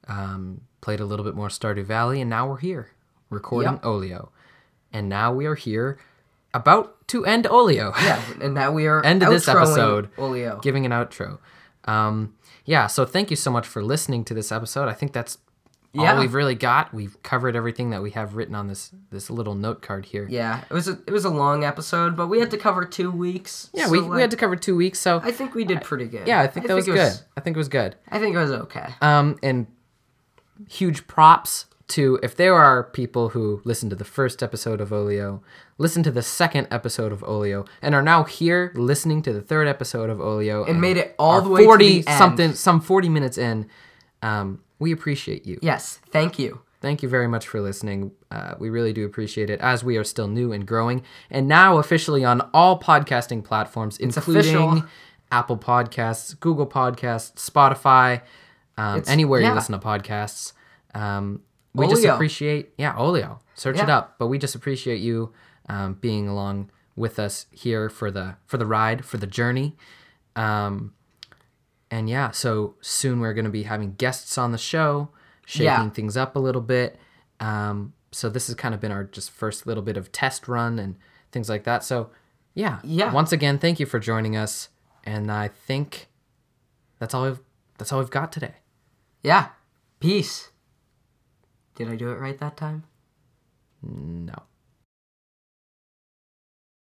Speaker 1: um, played a little bit more Stardew Valley, and now we're here recording
Speaker 2: Yep.
Speaker 1: Olio, and now we are here about to end Olio.
Speaker 2: Yeah, and now we are <laughs>
Speaker 1: End of this episode.
Speaker 2: Olio.
Speaker 1: giving an outro. Um, yeah, so thank you so much for listening to this episode. I think that's
Speaker 2: Yeah.
Speaker 1: all we've really got. We've covered everything that we have written on this this little note card here.
Speaker 2: Yeah, it was a it was a long episode, but we had to cover two weeks.
Speaker 1: Yeah,
Speaker 2: so,
Speaker 1: we,
Speaker 2: like,
Speaker 1: we had to cover two weeks, so
Speaker 2: I think we did pretty good.
Speaker 1: yeah, I think that was
Speaker 2: it
Speaker 1: good. I think it was good.
Speaker 2: I think it was okay.
Speaker 1: Um, and huge props to if there are people who listened to the first episode of Olio, listen to the second episode of Olio, and are now here listening to the third episode of Olio
Speaker 2: And made it all the way to
Speaker 1: forty something, some forty minutes in. Um, we appreciate you.
Speaker 2: Yes, thank you.
Speaker 1: Thank you very much for listening. Uh, we really do appreciate it as we are still new and growing. And now officially on all podcasting platforms, including
Speaker 2: official.
Speaker 1: Apple Podcasts, Google Podcasts, Spotify, um,
Speaker 2: It's-
Speaker 1: anywhere you listen to podcasts. Um, we just
Speaker 2: Olio.
Speaker 1: appreciate, yeah, Olio. Search it
Speaker 2: Yeah.
Speaker 1: up. But we just appreciate you um, being along with us here for the for the ride, for the journey. Um, and yeah, so soon we're going to be having guests on the show, shaking
Speaker 2: Yeah.
Speaker 1: things up a little bit. Um, so this has kind of been our just first little bit of test run and things like that. So yeah,
Speaker 2: Yeah.
Speaker 1: Once again, thank you for joining us, and I think that's all we've that's all we've got today.
Speaker 2: Yeah. Peace. Did I do it right that time?
Speaker 1: No.